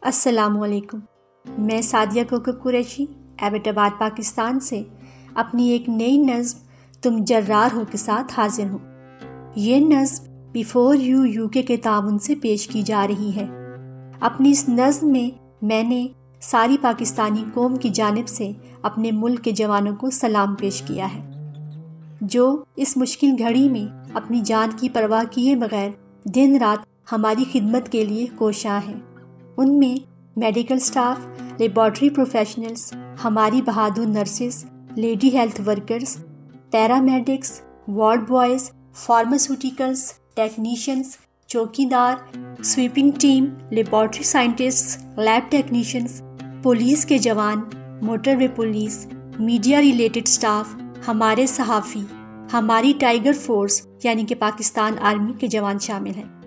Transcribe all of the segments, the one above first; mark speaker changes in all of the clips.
Speaker 1: السلام علیکم۔ میں سعدیہ کوکر قریشی ایبٹ آباد پاکستان سے اپنی ایک نئی نظم تم جرار ہو کے ساتھ حاضر ہوں۔ یہ نظم بیفور یو یو کے کے تعاون سے پیش کی جا رہی ہے۔ اپنی اس نظم میں میں نے ساری پاکستانی قوم کی جانب سے اپنے ملک کے جوانوں کو سلام پیش کیا ہے۔ جو اس مشکل گھڑی میں اپنی جان کی پرواہ کیے بغیر دن رات ہماری خدمت کے لیے کوشاں ہیں۔ ان میں میڈیکل سٹاف، لیبارٹری پروفیشنلز، ہماری بہادر nurses, lady health workers, paramedics, ward boys pharmaceuticals technicians چوکی دار sweeping team, laboratory scientist lab technicians police کے جوان، motorway police, media related staff, ہمارے صحافی، ہماری ٹائیگر فورس یعنی کہ پاکستان آرمی کے جوان شامل ہیں۔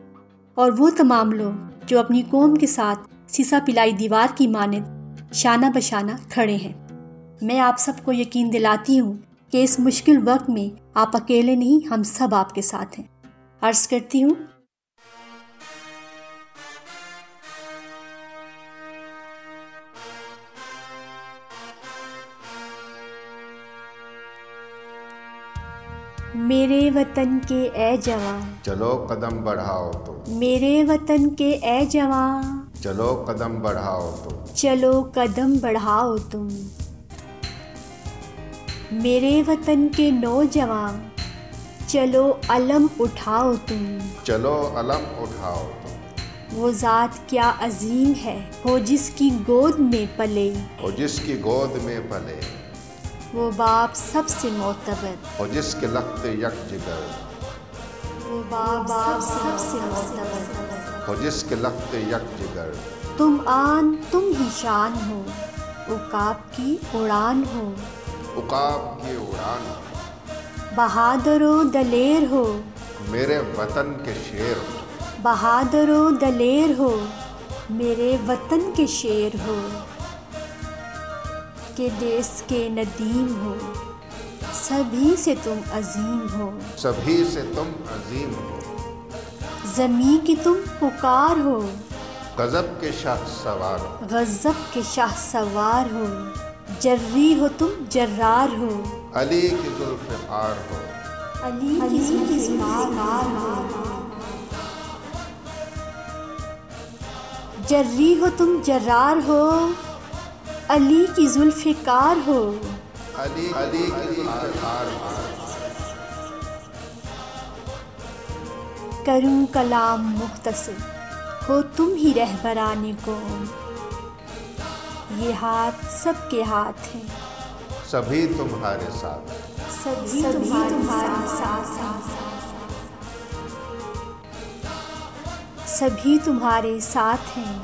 Speaker 1: اور وہ تمام لوگ جو اپنی قوم کے ساتھ سیسا پلائی دیوار کی مانند شانہ بشانہ کھڑے ہیں۔ میں آپ سب کو یقین دلاتی ہوں کہ اس مشکل وقت میں آپ اکیلے نہیں، ہم سب آپ کے ساتھ ہیں۔ عرض کرتی ہوں میرے وطن کے اے جوان۔
Speaker 2: چلو قدم بڑھاؤ تم
Speaker 1: میرے وطن کے اے جوان۔
Speaker 2: چلو قدم بڑھاؤ تم
Speaker 1: چلو قدم بڑھاؤ تم۔ میرے وطن کے نوجوان چلو علم اٹھاؤ تم۔
Speaker 2: چلو علم اٹھاؤ تم
Speaker 1: وہ ذات کیا عظیم ہے ہو جس کی گود میں پلے۔
Speaker 2: ہو جس کی گود میں پلے۔
Speaker 1: وہ باپ سب سے معتبر۔
Speaker 2: ہو جس کے لخت یک جگر
Speaker 1: وہ باپ باپ سب سے معتبر۔
Speaker 2: ہو جس کے لخت یک جگر
Speaker 1: تم آن تم ہی شان ہو۔ اکاب کی اڑان ہو۔
Speaker 2: عقاب کی اڑان۔
Speaker 1: بہادر و دلیر ہو۔
Speaker 2: میرے وطن کے شیر۔ ہو
Speaker 1: بہادر و دلیر ہو۔ میرے وطن کے شیر ہو۔ کہ دیس کے ندیم ہو۔ سبھی سے تم عظیم ہو۔
Speaker 2: سبھی سے تم عظیم ہو۔
Speaker 1: زمیں کی تم پکار ہو۔
Speaker 2: غضب کے شاہ سوار ہو۔
Speaker 1: غضب کے شاہ سوار ہو۔ جری ہو تم جرار ہو۔
Speaker 2: علی کی ذوالفقار ہو۔
Speaker 1: علی کی ذوالفقار ہو۔ جری ہو تم جرار ہو۔ علی کی ذوالفقار ہو۔
Speaker 2: علی علی کی ذوالفقار ہو۔
Speaker 1: کروں کلام مختصر ہو تم ہی رہبران قوم۔ یہ ہاتھ سب کے ہاتھ ہیں۔
Speaker 2: سبھی تمہارے ساتھ۔
Speaker 1: سبھی تمہارے ساتھ۔ سبھی تمہارے ساتھ ہیں۔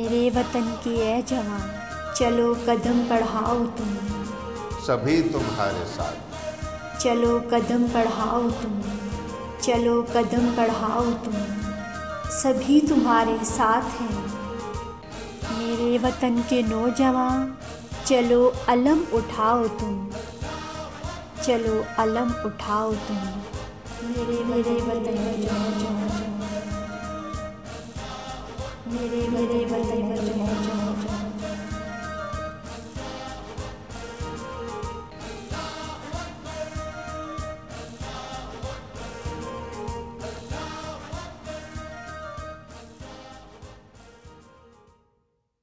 Speaker 1: میرے وطن کے اے جوان چلو قدم بڑھاؤ تم۔
Speaker 2: سبھی تمہارے ساتھ۔
Speaker 1: چلو قدم بڑھاؤ تم۔ چلو قدم بڑھاؤ تم۔ سبھی تمہارے ساتھ ہیں۔ میرے وطن کے نوجوان چلو علم اٹھاؤ تم۔ چلو علم اٹھاؤ تم۔ میرے میرے وطن کے نوجوان میرے بڑے بڑے بچوں